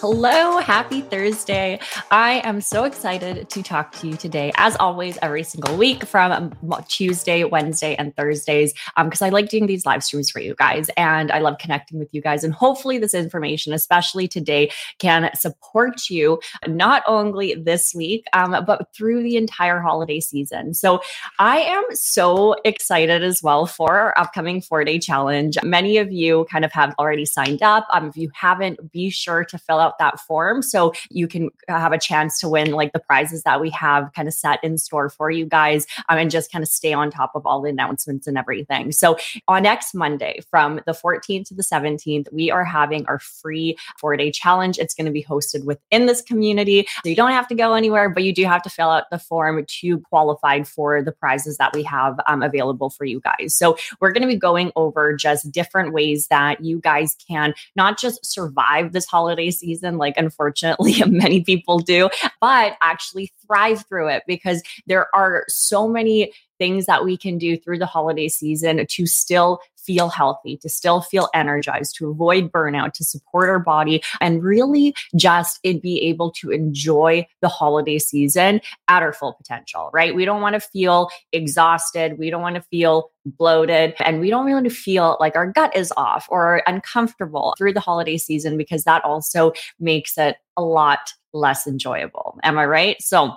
Hello, happy Thursday. I am so excited to talk to you today, as always, every single week from Tuesday, Wednesday, and Thursdays, because um, I like doing these live streams for you guys and I love connecting with you guys. And hopefully, this information, especially today, can support you not only this week, um, but through the entire holiday season. So, I am so excited as well for our upcoming four day challenge. Many of you kind of have already signed up. Um, if you haven't, be sure to fill out out that form so you can have a chance to win like the prizes that we have kind of set in store for you guys um, and just kind of stay on top of all the announcements and everything. So on next Monday from the 14th to the 17th, we are having our free four day challenge. It's going to be hosted within this community. So you don't have to go anywhere, but you do have to fill out the form to qualify for the prizes that we have um, available for you guys. So we're going to be going over just different ways that you guys can not just survive this holiday season season, like unfortunately many people do, but actually thrive through it because there are so many things that we can do through the holiday season to still feel healthy, to still feel energized, to avoid burnout, to support our body, and really just be able to enjoy the holiday season at our full potential, right? We don't want to feel exhausted. We don't want to feel bloated and we don't really want to feel like our gut is off or uncomfortable through the holiday season because that also makes it a lot less enjoyable. Am I right? So,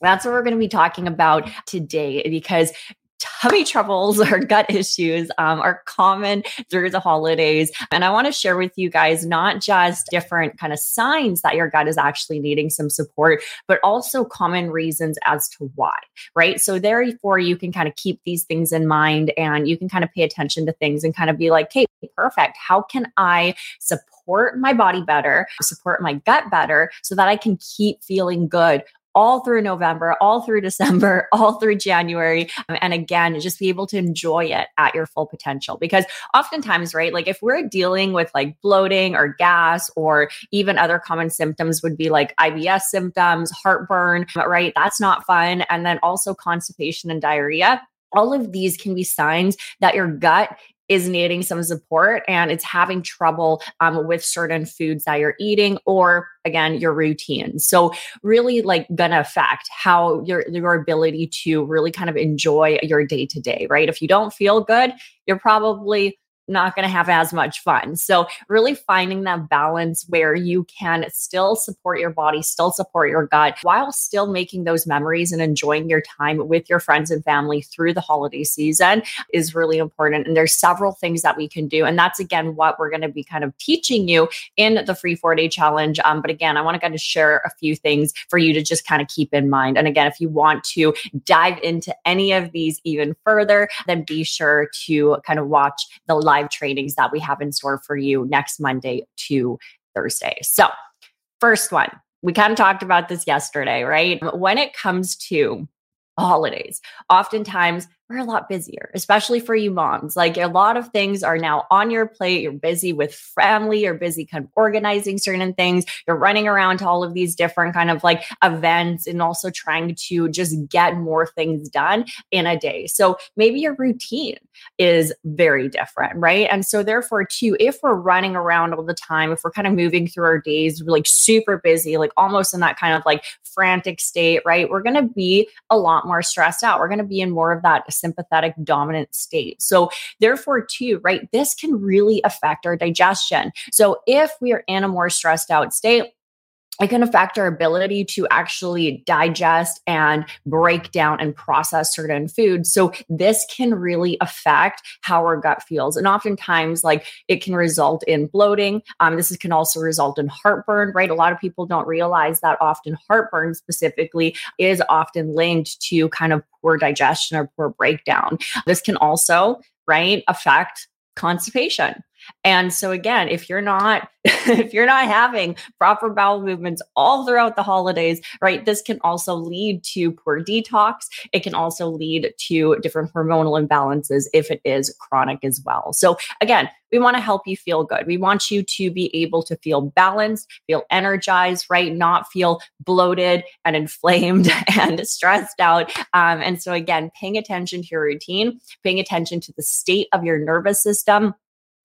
that's what we're going to be talking about today because tummy troubles or gut issues um, are common through the holidays. And I want to share with you guys not just different kind of signs that your gut is actually needing some support, but also common reasons as to why, right? So, therefore, you can kind of keep these things in mind and you can kind of pay attention to things and kind of be like, hey, perfect. How can I support my body better, support my gut better so that I can keep feeling good all through November, all through December, all through January. Um, and again, just be able to enjoy it at your full potential. Because oftentimes, right, like if we're dealing with like bloating or gas or even other common symptoms would be like IBS symptoms, heartburn, right? That's not fun. And then also constipation and diarrhea all of these can be signs that your gut is needing some support and it's having trouble um, with certain foods that you're eating or again your routine. So really like gonna affect how your your ability to really kind of enjoy your day to day right? If you don't feel good you're probably not going to have as much fun. So, really finding that balance where you can still support your body, still support your gut, while still making those memories and enjoying your time with your friends and family through the holiday season is really important. And there's several things that we can do. And that's again what we're going to be kind of teaching you in the free four day challenge. Um, but again, I want to kind of share a few things for you to just kind of keep in mind. And again, if you want to dive into any of these even further, then be sure to kind of watch the live live trainings that we have in store for you next Monday to Thursday. So, first one, we kind of talked about this yesterday, right? When it comes to holidays, oftentimes we're a lot busier, especially for you moms. Like a lot of things are now on your plate. You're busy with family, you're busy kind of organizing certain things. You're running around to all of these different kind of like events and also trying to just get more things done in a day. So maybe your routine is very different, right? And so therefore, too, if we're running around all the time, if we're kind of moving through our days, like super busy, like almost in that kind of like frantic state, right? We're going to be a lot more stressed out. We're going to be in more of that sympathetic dominant state. So, therefore, too, right, this can really affect our digestion. So, if we are in a more stressed out state, it can affect our ability to actually digest and break down and process certain foods. So this can really affect how our gut feels. And oftentimes, like it can result in bloating. Um, this can also result in heartburn, right? A lot of people don't realize that often heartburn specifically is often linked to kind of poor digestion or poor breakdown. This can also, right, affect constipation And so again, if you're not if you're not having proper bowel movements all throughout the holidays, right, this can also lead to poor detox. It can also lead to different hormonal imbalances if it is chronic as well. So again, we want to help you feel good. We want you to be able to feel balanced, feel energized, right? Not feel bloated and inflamed and stressed out. Um, and so, again, paying attention to your routine, paying attention to the state of your nervous system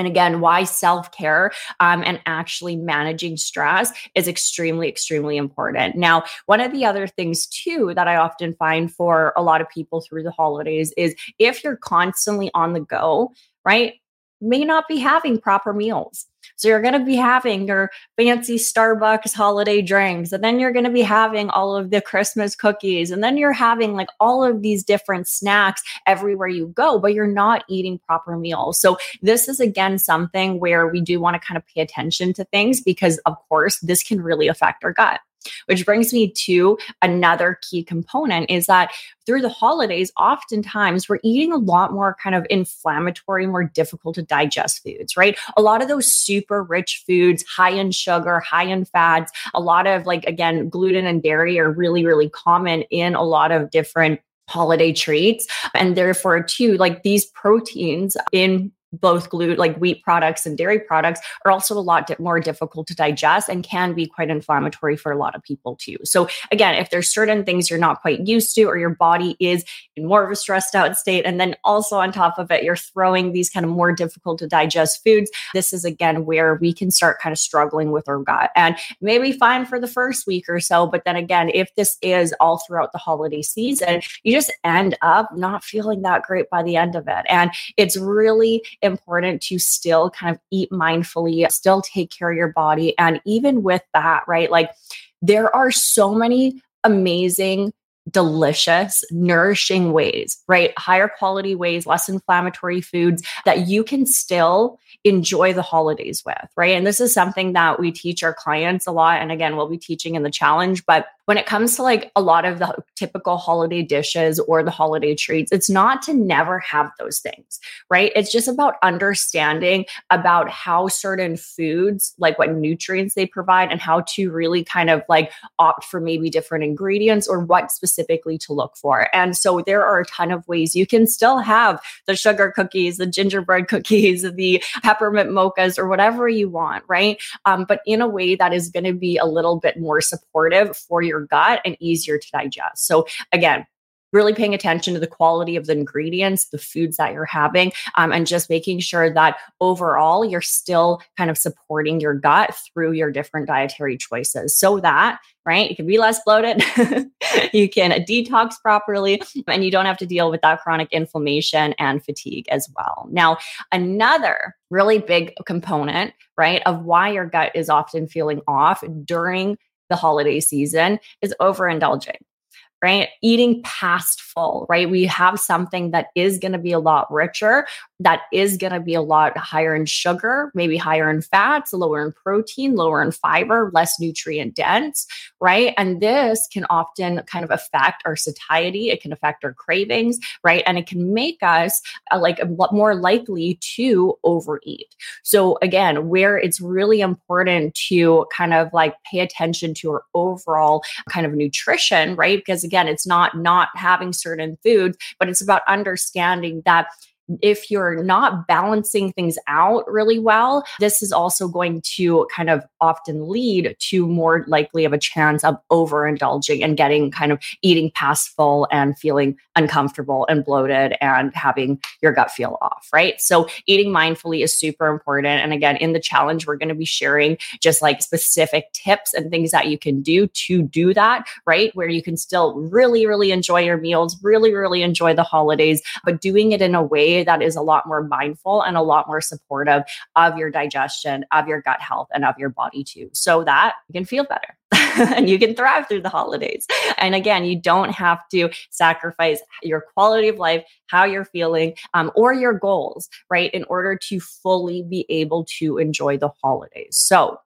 and again, why self care um, and actually managing stress is extremely, extremely important. Now, one of the other things too that I often find for a lot of people through the holidays is if you're constantly on the go, right? May not be having proper meals. So you're going to be having your fancy Starbucks holiday drinks, and then you're going to be having all of the Christmas cookies, and then you're having like all of these different snacks everywhere you go, but you're not eating proper meals. So this is again something where we do want to kind of pay attention to things because, of course, this can really affect our gut. Which brings me to another key component is that through the holidays, oftentimes we're eating a lot more kind of inflammatory, more difficult to digest foods, right? A lot of those super rich foods, high in sugar, high in fats, a lot of like, again, gluten and dairy are really, really common in a lot of different holiday treats. And therefore, too, like these proteins in both gluten, like wheat products and dairy products, are also a lot more difficult to digest and can be quite inflammatory for a lot of people too. So, again, if there's certain things you're not quite used to, or your body is in more of a stressed out state, and then also on top of it, you're throwing these kind of more difficult to digest foods, this is again where we can start kind of struggling with our gut. And maybe fine for the first week or so, but then again, if this is all throughout the holiday season, you just end up not feeling that great by the end of it. And it's really important to still kind of eat mindfully, still take care of your body. And even with that, right? Like there are so many amazing delicious, nourishing ways, right? Higher quality ways, less inflammatory foods that you can still enjoy the holidays with, right? And this is something that we teach our clients a lot. And again, we'll be teaching in the challenge, but when it comes to like a lot of the typical holiday dishes or the holiday treats, it's not to never have those things, right? It's just about understanding about how certain foods, like what nutrients they provide and how to really kind of like opt for maybe different ingredients or what specifically to look for. And so there are a ton of ways you can still have the sugar cookies, the gingerbread cookies, the peppermint mochas, or whatever you want, right? Um, but in a way that is going to be a little bit more supportive for your your gut and easier to digest. So, again, really paying attention to the quality of the ingredients, the foods that you're having, um, and just making sure that overall you're still kind of supporting your gut through your different dietary choices so that, right, you can be less bloated, you can detox properly, and you don't have to deal with that chronic inflammation and fatigue as well. Now, another really big component, right, of why your gut is often feeling off during the holiday season is overindulging right? Eating past full, right? We have something that is going to be a lot richer, that is going to be a lot higher in sugar, maybe higher in fats, lower in protein, lower in fiber, less nutrient dense, right? And this can often kind of affect our satiety. It can affect our cravings, right? And it can make us uh, like more likely to overeat. So again, where it's really important to kind of like pay attention to our overall kind of nutrition, right? Because again, it's not not having certain foods, but it's about understanding that if you're not balancing things out really well, this is also going to kind of often lead to more likely of a chance of overindulging and getting kind of eating past full and feeling uncomfortable and bloated and having your gut feel off, right? So eating mindfully is super important. And again, in the challenge, we're going to be sharing just like specific tips and things that you can do to do that, right? Where you can still really, really enjoy your meals, really, really enjoy the holidays, but doing it in a way that is a lot more mindful and a lot more supportive of your digestion, of your gut health, and of your body too, so that you can feel better. and you can thrive through the holidays. And again, you don't have to sacrifice your quality of life, how you're feeling, um, or your goals, right, in order to fully be able to enjoy the holidays. So,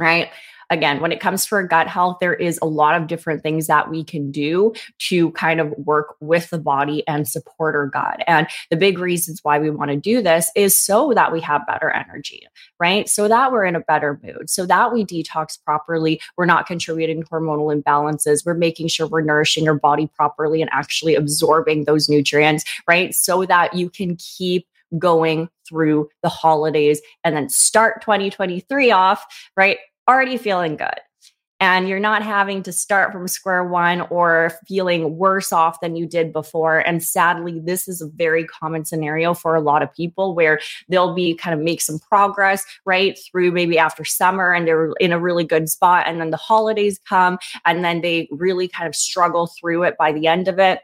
right? again, when it comes to our gut health, there is a lot of different things that we can do to kind of work with the body and support our gut. And the big reasons why we want to do this is so that we have better energy, right? So that we're in a better mood, so that we detox properly. We're not contributing hormonal imbalances. We're making sure we're nourishing our body properly and actually absorbing those nutrients, right? So that you can keep going through the holidays and then start 2023 off, right? Already feeling good and you're not having to start from square one or feeling worse off than you did before. And sadly, this is a very common scenario for a lot of people where they'll be kind of make some progress right through maybe after summer and they're in a really good spot. And then the holidays come and then they really kind of struggle through it by the end of it.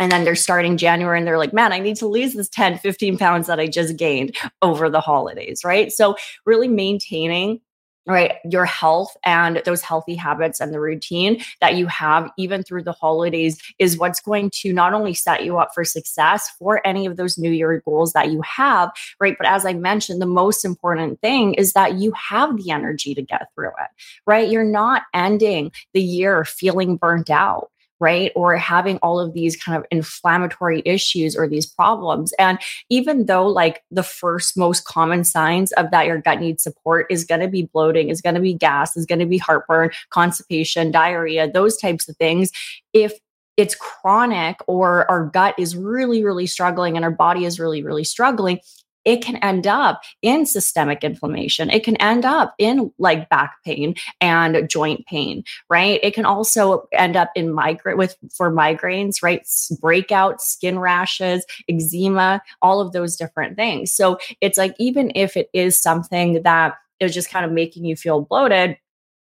And then they're starting January and they're like, man, I need to lose this 10, 15 pounds that I just gained over the holidays, right? So, really maintaining right? Your health and those healthy habits and the routine that you have even through the holidays is what's going to not only set you up for success for any of those new year goals that you have right? But as i mentioned the most important thing is that you have the energy to get through it right? You're not ending the year feeling burnt out right? Or having all of these kind of inflammatory issues or these problems. And even though, like, the first most common signs of that your gut needs support is going to be bloating, is going to be gas, is going to be heartburn, constipation, diarrhea, those types of things. If it's chronic or our gut is really, really struggling and our body is really, really struggling, it can end up in systemic inflammation. It can end up in like back pain and joint pain, right? It can also end up in migraine with for migraines, right? Breakout skin rashes, eczema, all of those different things. So it's like even if it is something that is just kind of making you feel bloated,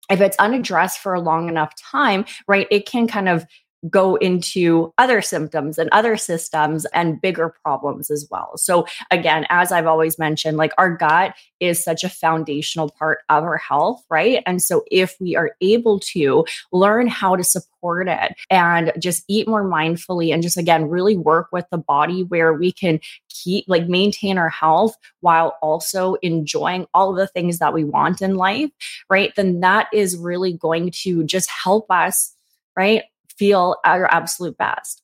if it's unaddressed for a long enough time, right, it can kind of go into other symptoms and other systems and bigger problems as well. So, again, as I've always mentioned, like our gut is such a foundational part of our health, right? And so, if we are able to learn how to support it and just eat more mindfully and just again really work with the body where we can keep like maintain our health while also enjoying all of the things that we want in life, right? Then that is really going to just help us right? Feel your absolute best.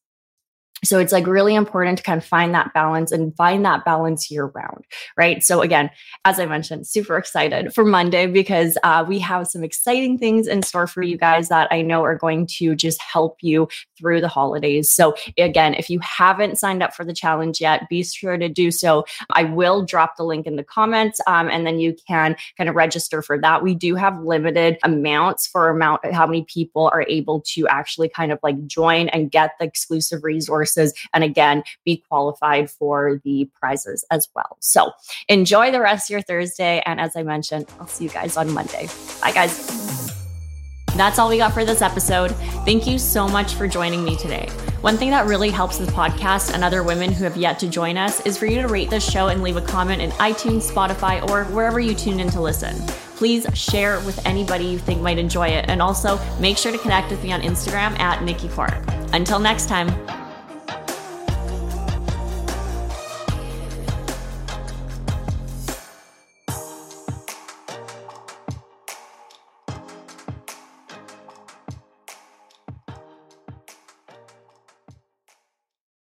So it's like really important to kind of find that balance and find that balance year round, right? So again, as I mentioned, super excited for Monday because uh, we have some exciting things in store for you guys that I know are going to just help you through the holidays. So again, if you haven't signed up for the challenge yet, be sure to do so. I will drop the link in the comments, um, and then you can kind of register for that. We do have limited amounts for amount how many people are able to actually kind of like join and get the exclusive resource courses and again be qualified for the prizes as well. So enjoy the rest of your Thursday. And as I mentioned, I'll see you guys on Monday. Bye, guys. That's all we got for this episode. Thank you so much for joining me today. One thing that really helps this podcast and other women who have yet to join us is for you to rate this show and leave a comment in iTunes, Spotify, or wherever you tune in to listen. Please share with anybody you think might enjoy it. And also make sure to connect with me on Instagram at Nikki Clark. Until next time.